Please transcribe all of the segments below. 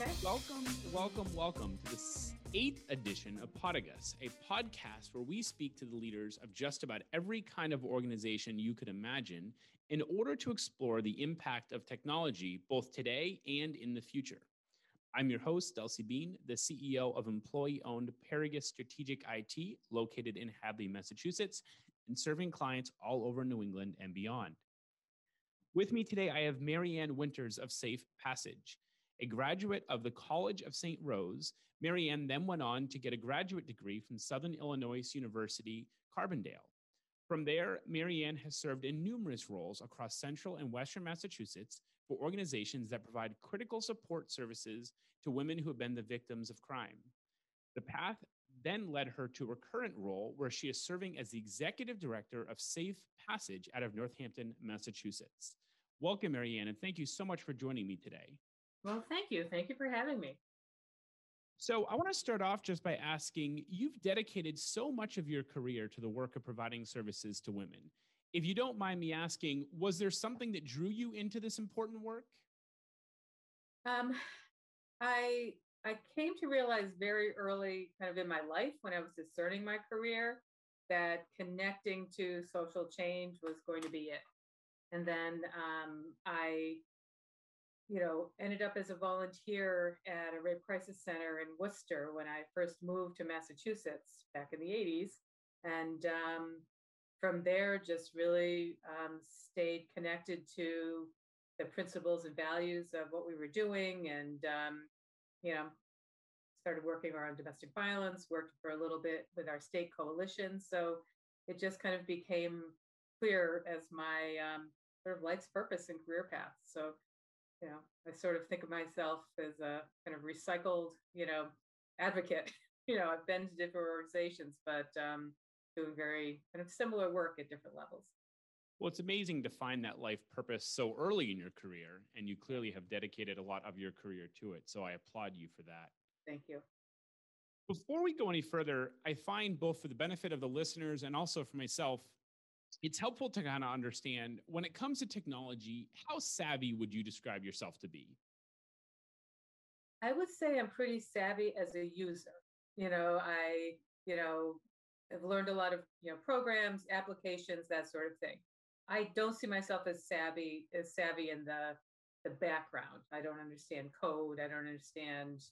Okay. Welcome, welcome, welcome to this eighth edition of Podagus, a podcast where we speak to the leaders of just about every kind of organization you could imagine in order to explore the impact of technology both today and in the future. I'm your host, Delcy Bean, the CEO of employee owned Paragus Strategic IT, located in Hadley, Massachusetts, and serving clients all over New England and beyond. With me today, I have Marianne Winters of Safe Passage. A graduate of the College of St. Rose, Marianne then went on to get a graduate degree from Southern Illinois University, Carbondale. From there, Marianne has served in numerous roles across central and western Massachusetts for organizations that provide critical support services to women who have been the victims of crime. The path then led her to her current role, where she is serving as the executive director of Safe Passage out of Northampton, Massachusetts. Welcome, Marianne, and thank you so much for joining me today. Well, thank you. Thank you for having me. So, I want to start off just by asking you've dedicated so much of your career to the work of providing services to women. If you don't mind me asking, was there something that drew you into this important work? Um, I I came to realize very early, kind of in my life, when I was discerning my career, that connecting to social change was going to be it. And then um, I, you know, ended up as a volunteer at a rape crisis center in Worcester when I first moved to Massachusetts back in the 80s. And um, from there, just really um, stayed connected to the principles and values of what we were doing and um, you know, started working around domestic violence, worked for a little bit with our state coalition. So it just kind of became clear as my um, sort of life's purpose and career path. So, you know, I sort of think of myself as a kind of recycled, you know, advocate. you know, I've been to different organizations, but um, doing very kind of similar work at different levels. Well, it's amazing to find that life purpose so early in your career, and you clearly have dedicated a lot of your career to it. So I applaud you for that. Thank you. Before we go any further, I find both for the benefit of the listeners and also for myself, it's helpful to kind of understand when it comes to technology, how savvy would you describe yourself to be? I would say I'm pretty savvy as a user. You know, I, you know, have learned a lot of, you know, programs, applications, that sort of thing. I don't see myself as savvy as savvy in the the background. I don't understand code. I don't understand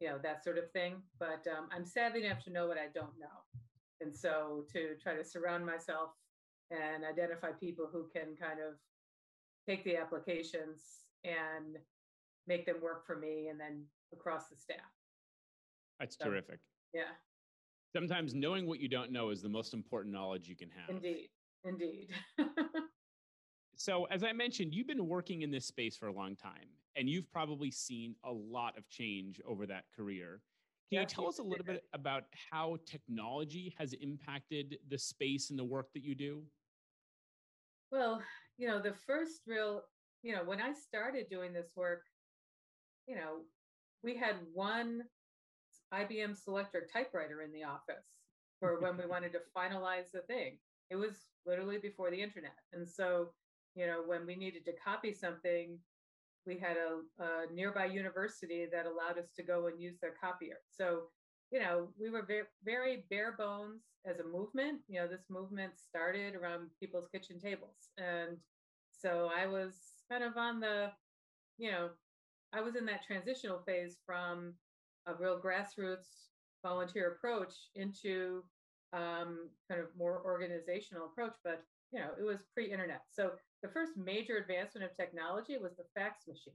you know that sort of thing. But um, I'm savvy enough to know what I don't know, and so to try to surround myself and identify people who can kind of take the applications and make them work for me, and then across the staff. That's so, terrific. Yeah. Sometimes knowing what you don't know is the most important knowledge you can have. Indeed. Indeed. so, as I mentioned, you've been working in this space for a long time, and you've probably seen a lot of change over that career. Can you tell us a little bit about how technology has impacted the space and the work that you do? Well, you know, the first real, you know, when I started doing this work, you know, we had one IBM Selectric typewriter in the office for when we wanted to finalize the thing. It was literally before the internet. And so, you know, when we needed to copy something, we had a, a nearby university that allowed us to go and use their copier. So, you know, we were very, very bare bones as a movement. You know, this movement started around people's kitchen tables. And so I was kind of on the, you know, I was in that transitional phase from a real grassroots volunteer approach into um, kind of more organizational approach, but you know, it was pre-internet. So the first major advancement of technology was the fax machine.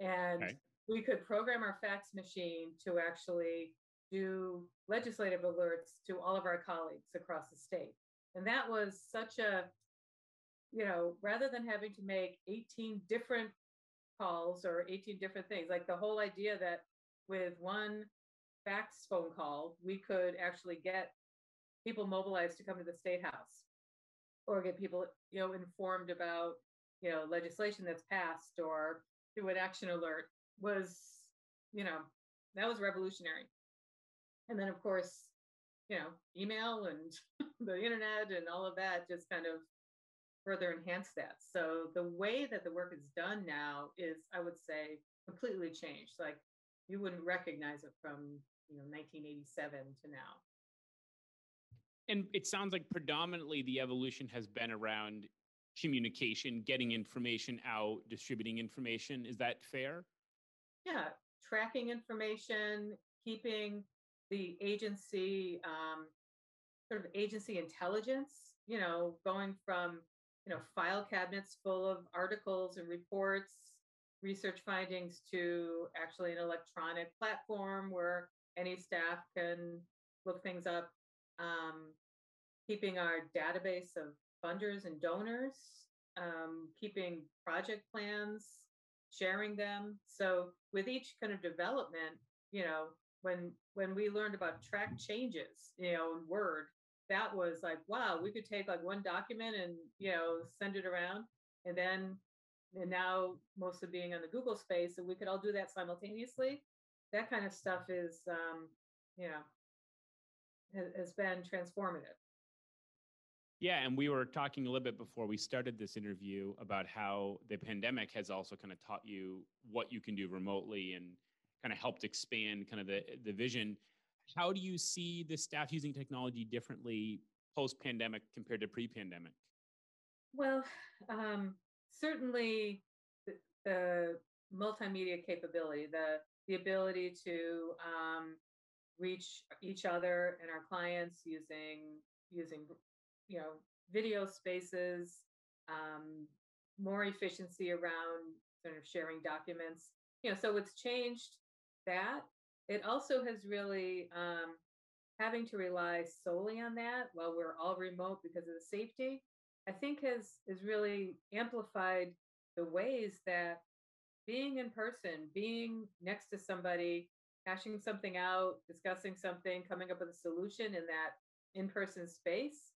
And we could program our fax machine to actually do legislative alerts to all of our colleagues across the state. And that was such a, you know, rather than having to make 18 different calls or 18 different things, like the whole idea that with one fax phone call, we could actually get people mobilized to come to the state house or get people you know informed about you know legislation that's passed or through an action alert was you know that was revolutionary. And then of course you know email and the internet and all of that just kind of further enhance that. So the way that the work is done now is i would say completely changed. Like you wouldn't recognize it from you know 1987 to now. And it sounds like predominantly the evolution has been around communication, getting information out, distributing information. Is that fair? Yeah, tracking information, keeping the agency um, sort of agency intelligence. You know, going from you know file cabinets full of articles and reports, research findings to actually an electronic platform where any staff can look things up. Um, keeping our database of funders and donors, um, keeping project plans, sharing them. So with each kind of development, you know, when when we learned about track changes, you know, in Word, that was like, wow, we could take like one document and you know send it around, and then and now mostly being on the Google space, and we could all do that simultaneously. That kind of stuff is, um, you know, has, been transformative. Yeah, and we were talking a little bit before we started this interview about how the pandemic has also kind of taught you what you can do remotely and kind of helped expand kind of the the vision. How do you see the staff using technology differently post pandemic compared to pre pandemic? Well, um, certainly the, the, multimedia capability, the the ability to um, reach each other and our clients using using you know, video spaces, um, more efficiency around sort of sharing documents. You know, so it's changed that. It also has really um, having to rely solely on that while we're all remote because of the safety. I think has is really amplified the ways that being in person, being next to somebody, hashing something out, discussing something, coming up with a solution in that in-person space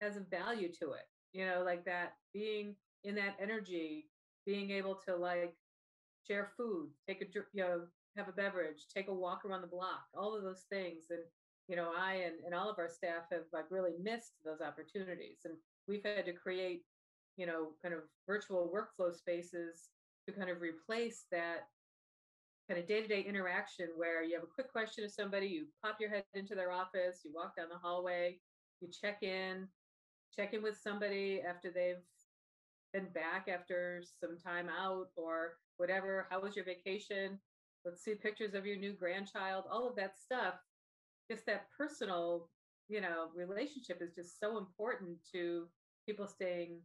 has a value to it you know like that being in that energy being able to like share food take a you know have a beverage take a walk around the block all of those things and you know i and, and all of our staff have like really missed those opportunities and we've had to create you know kind of virtual workflow spaces to kind of replace that kind of day-to-day interaction where you have a quick question to somebody you pop your head into their office you walk down the hallway you check in check in with somebody after they've been back after some time out or whatever. How was your vacation? Let's see pictures of your new grandchild, all of that stuff. Just that personal, you know, relationship is just so important to people staying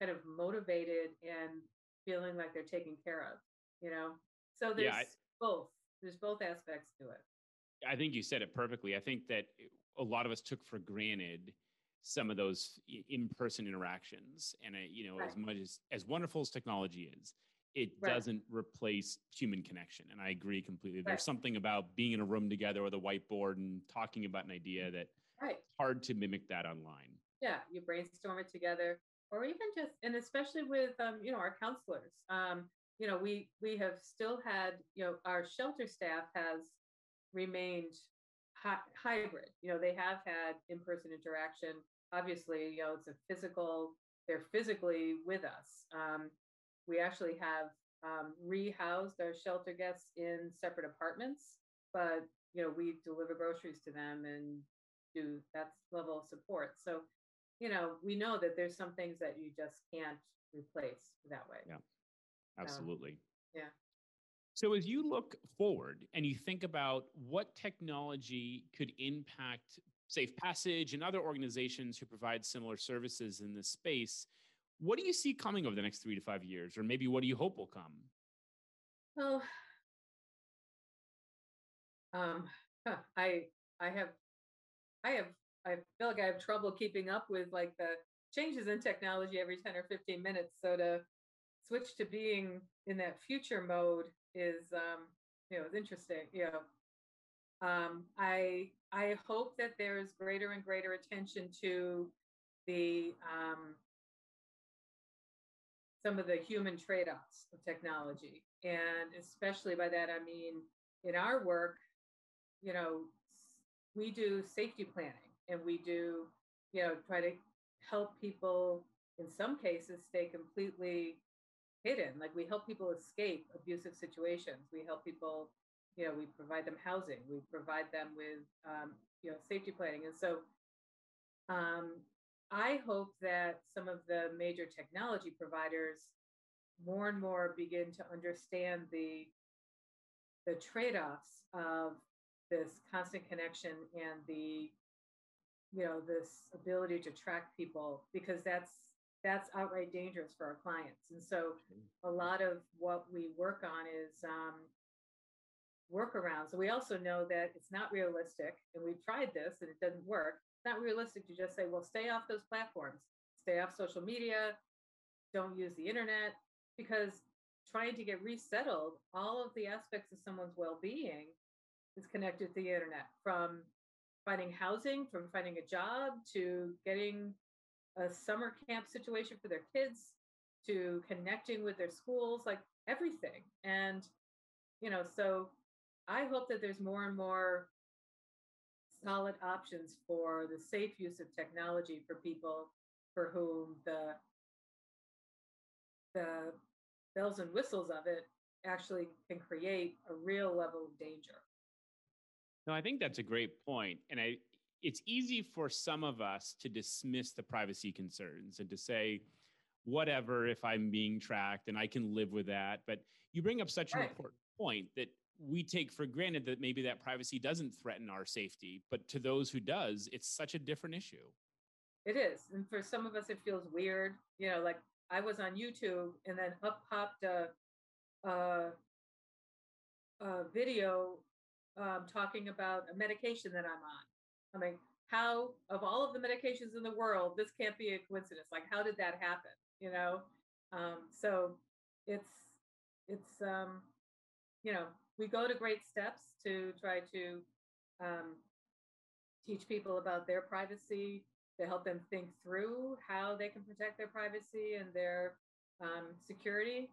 kind of motivated and feeling like they're taken care of, you know? So there's yeah, I, both. There's both aspects to it. I think you said it perfectly. I think that a lot of us took for granted some of those in-person interactions and you know right. as much as as wonderful as technology is it right. doesn't replace human connection and i agree completely right. there's something about being in a room together with a whiteboard and talking about an idea that right. hard to mimic that online yeah you brainstorm it together or even just and especially with um, you know our counselors um, you know we we have still had you know our shelter staff has remained hi- hybrid. You know, they have had in-person interaction. Obviously, you know, it's a physical. They're physically with us. Um, we actually have um, rehoused our shelter guests in separate apartments, but you know, we deliver groceries to them and do that level of support. So, you know, we know that there's some things that you just can't replace that way. Yeah, absolutely. Yeah. So, as you look forward and you think about what technology could impact Safe Passage and other organizations who provide similar services in this space, what do you see coming over the next three to five years, or maybe what do you hope will come? Well, um, I I have I have I feel like I have trouble keeping up with like the changes in technology every 10 or 15 minutes. So to switch to being in that future mode is um, you know is interesting. You know, um, I I hope that there is greater and greater attention to the um, some of the human trade-offs of technology, and especially by that I mean in our work, you know, we do safety planning and we do you know try to help people in some cases stay completely hidden. Like we help people escape abusive situations. We help people you know, we provide them housing, we provide them with, um, you know, safety planning. And so um, I hope that some of the major technology providers more and more begin to understand the the trade-offs of this constant connection and the you know this ability to track people because that's that's outright dangerous for our clients. And so a lot of what we work on is um, workarounds. So we also know that it's not realistic and we've tried this and it doesn't work. It's not realistic to just say well stay off those platforms. Stay off social media. Don't use the internet. Because trying to get resettled all of the aspects of someone's well-being is connected to the internet from finding housing, from finding a job to getting a summer camp situation for their kids to connecting with their schools, like everything. And, you know, so I hope that there's more and more solid options for the safe use of technology for people for whom the the bells and whistles of it actually can create a real level of danger. No, I think that's a great point. And I it's easy for some of us to dismiss the privacy concerns and to say, whatever, if I'm being tracked and I can live with that. But you bring up such an important point that we take for granted that maybe that privacy doesn't threaten our safety. But to those who does, it's such a different issue. It is. And for some of us, it feels weird. You know, like I was on YouTube and then up popped a, a, a video um, talking about a medication that I'm on. I mean, how of all of the medications in the world, this can't be a coincidence. Like, how did that happen? You know, um, so it's it's um, you know we go to great steps to try to um, teach people about their privacy, to help them think through how they can protect their privacy and their um, security.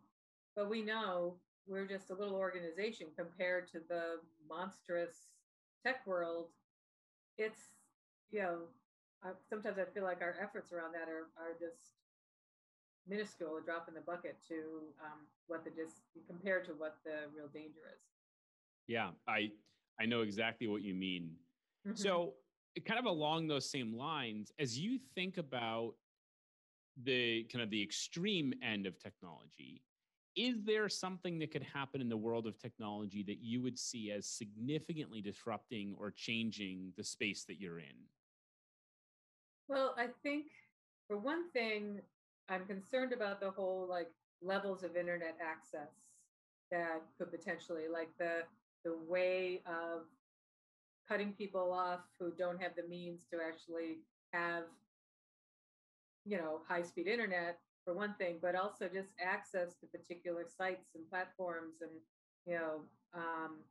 But we know we're just a little organization compared to the monstrous tech world. It's, you know, I, sometimes I feel like our efforts around that are, are just minuscule, a drop in the bucket to um, what the just compared to what the real danger is. Yeah, I I know exactly what you mean. Mm-hmm. So kind of along those same lines, as you think about the kind of the extreme end of technology, is there something that could happen in the world of technology that you would see as significantly disrupting or changing the space that you're in? Well, I think for one thing, I'm concerned about the whole like levels of internet access that could potentially like the the way of cutting people off who don't have the means to actually have you know high speed internet for one thing but also just access to particular sites and platforms and you know um,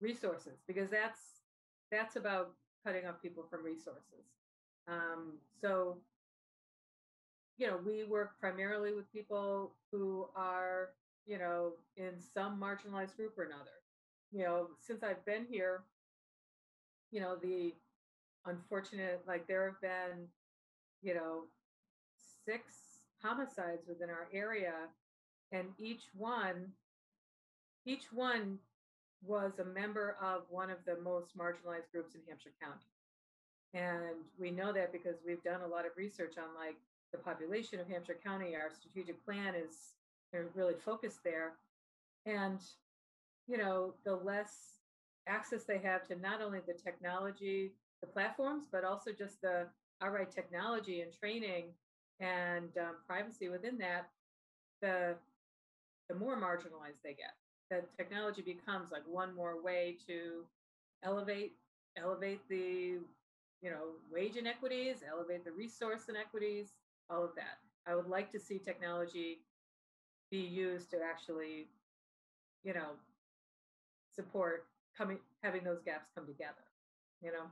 resources because that's that's about cutting off people from resources. Um, so you know we work primarily with people who are you know in some marginalized group or another. You know since i've been here you know, the unfortunate, like there have been, you know, six homicides within our area, and each one, each one was a member of one of the most marginalized groups in Hampshire County. And we know that because we've done a lot of research on like the population of Hampshire County. Our strategic plan is really focused there. And, you know, the less access they have to not only the technology, the platforms, but also just the outright technology and training and um, privacy within that, the the more marginalized they get. The technology becomes like one more way to elevate elevate the you know wage inequities, elevate the resource inequities, all of that. I would like to see technology be used to actually, you know, support coming having those gaps come together you know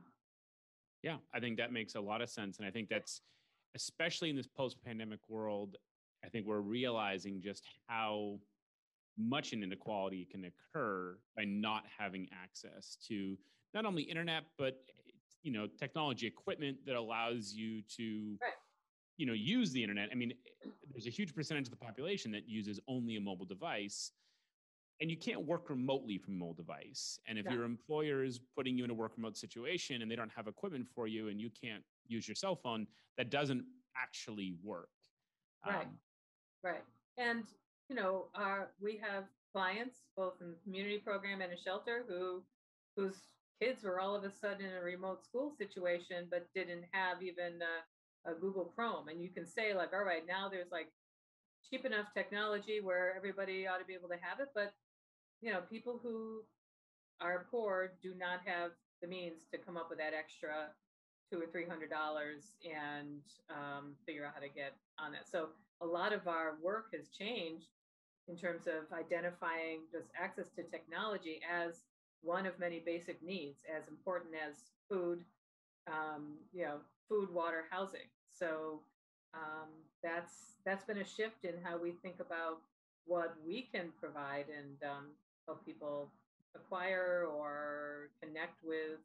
yeah i think that makes a lot of sense and i think that's especially in this post-pandemic world i think we're realizing just how much an inequality can occur by not having access to not only internet but you know technology equipment that allows you to right. you know use the internet i mean there's a huge percentage of the population that uses only a mobile device and you can't work remotely from a mobile device. And if No. your employer is putting you in a work remote situation and they don't have equipment for you and you can't use your cell phone, that doesn't actually work. Right. Um, Right. And, you know, our, we have clients both in the community program and a shelter who, whose kids were all of a sudden in a remote school situation, but didn't have even a, a Google Chrome. And you can say like, all right, now there's like cheap enough technology where everybody ought to be able to have it. But, you know, people who are poor do not have the means to come up with that extra two or three hundred dollars and um, figure out how to get on that. So a lot of our work has changed in terms of identifying just access to technology as one of many basic needs, as important as food, um, you know, food, water, housing. So um, that's that's been a shift in how we think about what we can provide and um, help people acquire or connect with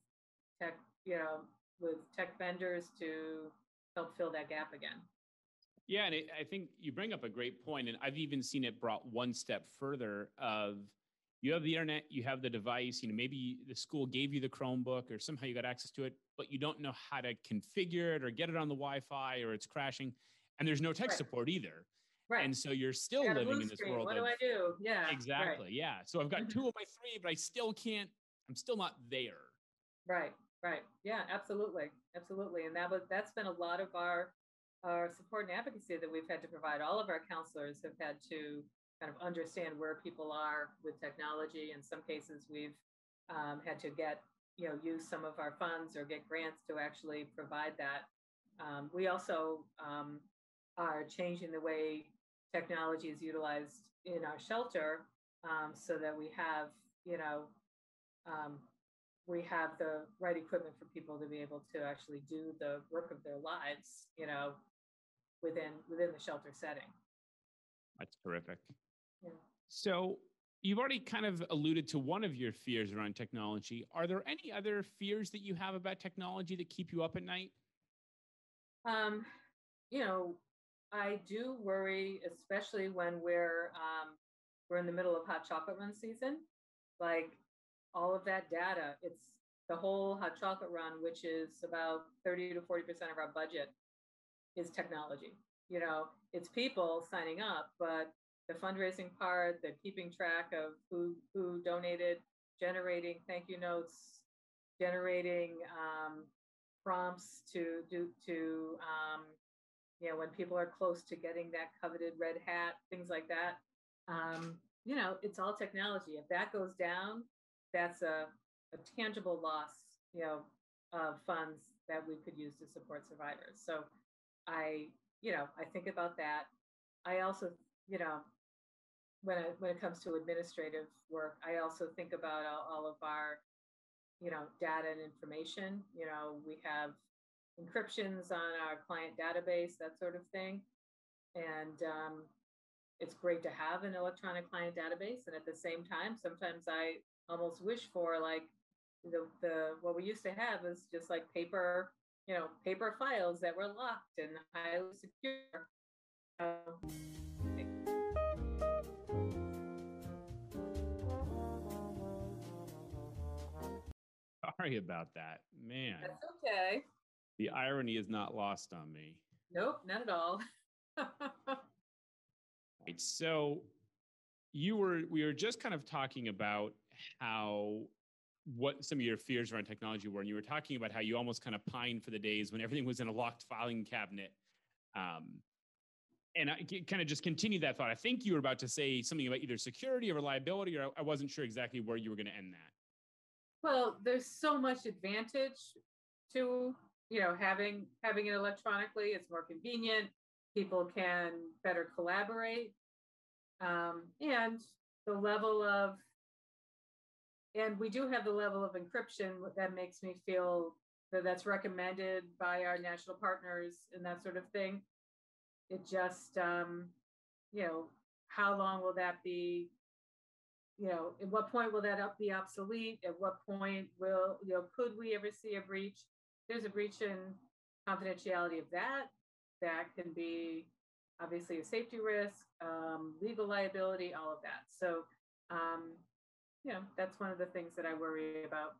tech, you know, with tech vendors to help fill that gap again. Yeah, and it, I think you bring up a great point, and I've even seen it brought one step further. Of you have the internet, you have the device. You know, maybe the school gave you the Chromebook, or somehow you got access to it, but you don't know how to configure it or get it on the Wi-Fi, or it's crashing, and there's no tech Right. support either. Right. And so you're still living in this screen. world. What of, do I do? Yeah. right. Exactly. Yeah. So I've got Mhm. two of my three, but I still can't. I'm still not there. Right, right. Yeah, absolutely. Absolutely. And that was that's been a lot of our our support and advocacy that we've had to provide. All of our counselors have had to kind of understand where people are with technology. In some cases, we've um, had to get, you know, use some of our funds or get grants to actually provide that. Um, we also um, are changing the way technology is utilized in our shelter um, so that we have, you know, um, we have the right equipment for people to be able to actually do the work of their lives, you know, within within the shelter setting. That's terrific. Yeah. So you've already kind of alluded to one of your fears around technology. Are there any other fears that you have about technology that keep you up at night? Um, you know, I do worry, especially when we're um, we're in the middle of hot chocolate run season. Like all of that data, it's the whole hot chocolate run, which is about 30 to 40 percent of our budget, is technology. You know, it's people signing up, but the fundraising part, the keeping track of who who donated, generating thank you notes, generating um, prompts to do to um, you know when people are close to getting that coveted red hat, things like that. Um, you know, it's all technology. If that goes down, that's a, a tangible loss. You know, of funds that we could use to support survivors. So, I you know I think about that. I also you know when it when it comes to administrative work, I also think about all, all of our you know data and information. You know, we have encryptions on our client database, that sort of thing, and um, it's great to have an electronic client database. And at the same time, sometimes I almost wish for like the the what we used to have is just like paper you know paper files that were locked and highly secure. Um, Sorry about that. Man, that's okay. the irony is not lost on me. Nope, not at all. Right. So you were we were just kind of talking about how what some of your fears around technology were, and you were talking about how you almost kind of pined for the days when everything was in a locked filing cabinet. Um, and I kind of just continue that thought. I think you were about to say something about either security or reliability, or I wasn't sure exactly where you were going to end that. Well, there's so much advantage to you know having having it electronically. It's more convenient. People can better collaborate, um, and the level of and we do have the level of encryption that makes me feel that that's recommended by our national partners and that sort of thing. It just um, you know how long will that be you know, at what point will that up be obsolete? At what point will, you know, could we ever see a breach? There's a breach in confidentiality of that. That can be obviously a safety risk, um, legal liability, all of that. So um, you know, that's one of the things that I worry about.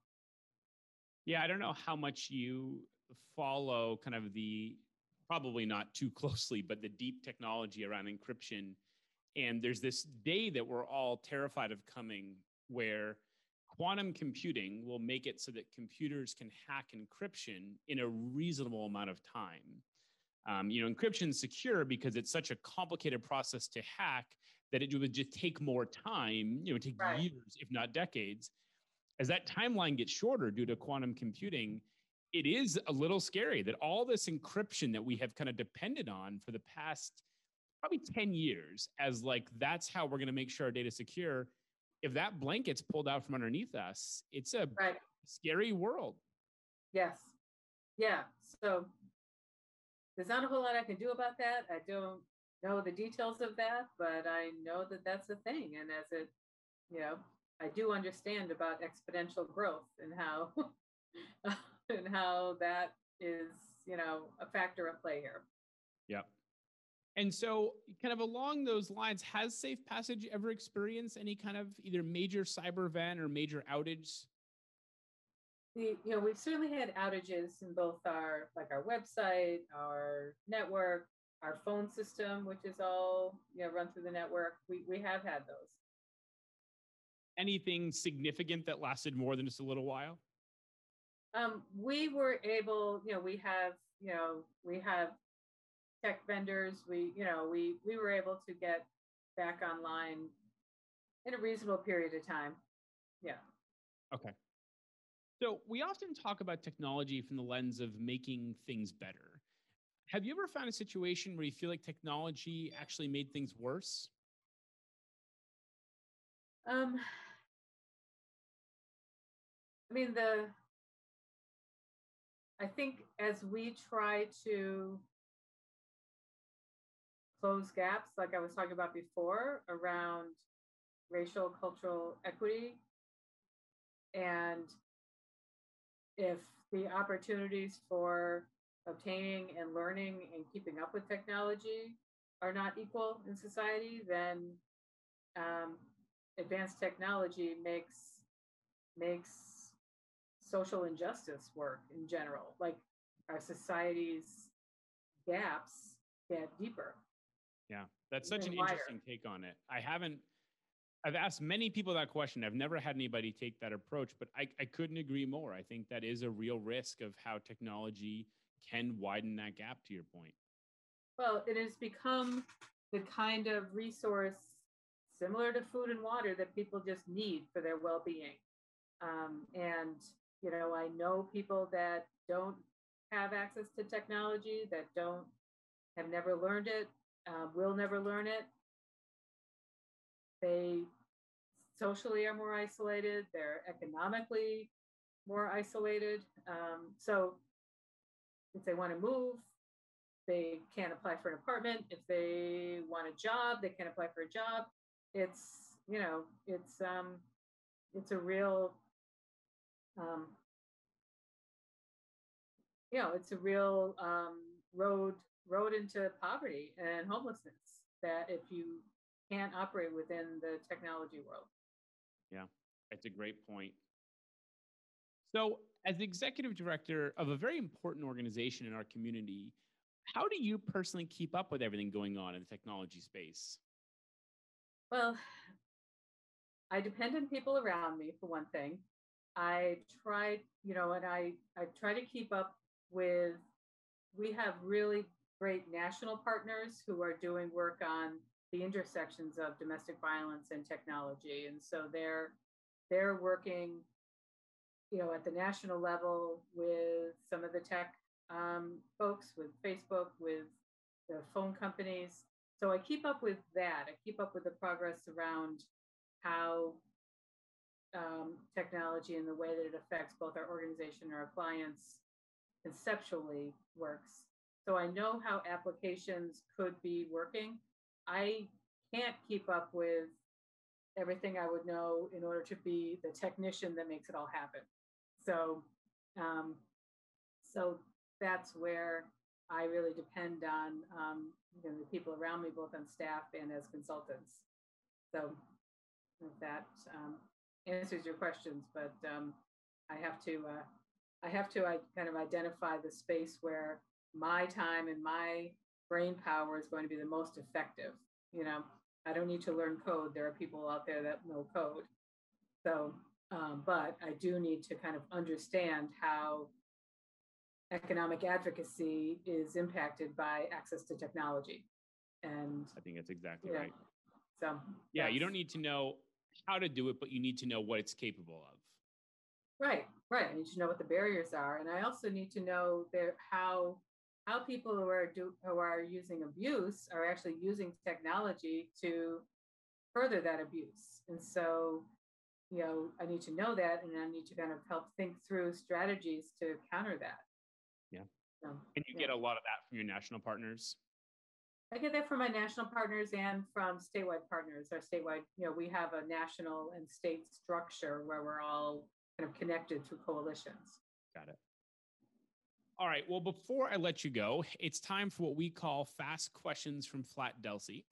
Yeah, I don't know how much you follow kind of the probably not too closely, but the deep technology around encryption. And there's this day that we're all terrified of coming where quantum computing will make it so that computers can hack encryption in a reasonable amount of time. Um, you know, encryption is secure because it's such a complicated process to hack that it would just take more time, you know, take right. years, if not decades. As that timeline gets shorter due to quantum computing, it is a little scary that all this encryption that we have kind of depended on for the past probably 10 years as like that's how we're going to make sure our data is secure if that blanket's pulled out from underneath us it's a right. scary world yes yeah so there's not a whole lot i can do about that i don't know the details of that but i know that that's a thing and as it you know i do understand about exponential growth and how and how that is, you know, a factor at play here. Yeah. And so, kind of along those lines, has Safe Passage ever experienced any kind of either major cyber event or major outage? The, you know, we've certainly had outages in both our like our website, our network, our phone system, which is all you know run through the network. We we have had those. Anything significant that lasted more than just a little while? Um, we were able, you know, we have, you know, we have tech vendors. We, you know, we we were able to get back online in a reasonable period of time. Yeah. Okay. So we often talk about technology from the lens of making things better. Have you ever found a situation where you feel like technology actually made things worse? Um, I mean the I think as we try to close gaps, like I was talking about before, around racial, cultural equity, and if the opportunities for obtaining and learning and keeping up with technology are not equal in society, then um, advanced technology makes makes social injustice work in general. Like our society's gaps get deeper. Yeah, that's such an wider. interesting take on it. I haven't, I've asked many people that question. I've never had anybody take that approach, but I, I couldn't agree more. I think that is a real risk of how technology can widen that gap, to your point. Well, it has become the kind of resource similar to food and water that people just need for their well being. Um, and you know, I know people that don't have access to technology, that don't have never learned it, uh, will never learn it. They socially are more isolated. They're economically more isolated. Um, so if they want to move, they can't apply for an apartment. If they want a job, they can't apply for a job. It's you know, it's um, it's a real um, you know, it's a real um, road road into poverty and homelessness. That if you can't operate within the technology world. Yeah, that's a great point. So, as the executive director of a very important organization in our community, how do you personally keep up with everything going on in the technology space? Well, I depend on people around me for one thing. I try, you know, and I, I try to keep up with, we have really great national partners who are doing work on the intersections of domestic violence and technology. And so they're, they're working, you know, at the national level with some of the tech um, folks, with Facebook, with the phone companies. So I keep up with that. I keep up with the progress around how um, technology and the way that it affects both our organization and our clients conceptually works. So I know how applications could be working. I can't keep up with everything I would know in order to be the technician that makes it all happen. So, um, so that's where I really depend on um, you know, the people around me, both on staff and as consultants. So that um, answers your questions, but um, I have to uh, I have to I kind of identify the space where my time and my brain power is going to be the most effective. You know, I don't need to learn code. There are people out there that know code. So, um, but I do need to kind of understand how economic advocacy is impacted by access to technology. And I think that's exactly right. So, yeah, you don't need to know how to do it, but you need to know what it's capable of. Right, right. I need to know what the barriers are, and I also need to know there how how people who are do who are using abuse are actually using technology to further that abuse. And so, you know, I need to know that, and I need to kind of help think through strategies to counter that. Yeah. So, and you yeah. get a lot of that from your national partners. I get that from my national partners and from statewide partners. Our statewide, you know, we have a national and state structure where we're all kind of connected through coalitions. Got it. All right. Well, before I let you go, it's time for what we call fast questions from Flat Delcy.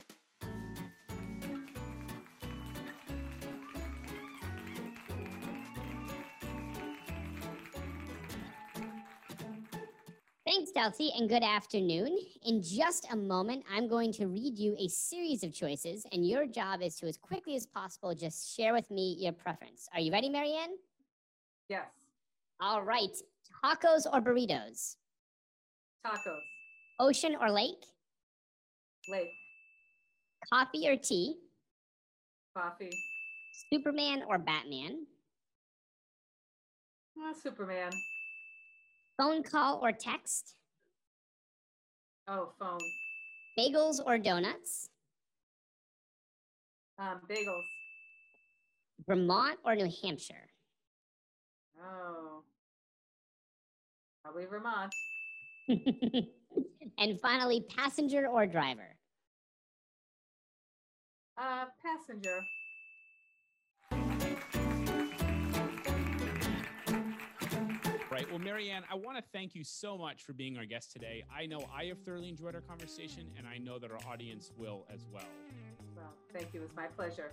Thanks, and good afternoon. In just a moment, I'm going to read you a series of choices, and your job is to, as quickly as possible, just share with me your preference. Are you ready, Marianne? Yes. All right. Tacos or burritos? Tacos. Ocean or lake? Lake. Coffee or tea? Coffee. Superman or Batman? Uh, Superman. Phone call or text? Oh, phone. Bagels or donuts? Um, bagels. Vermont or New Hampshire? Oh, probably Vermont. and finally, passenger or driver? Uh, passenger. Right. Well, Marianne, I want to thank you so much for being our guest today. I know I have thoroughly enjoyed our conversation, and I know that our audience will as well. Well, thank you. It was my pleasure.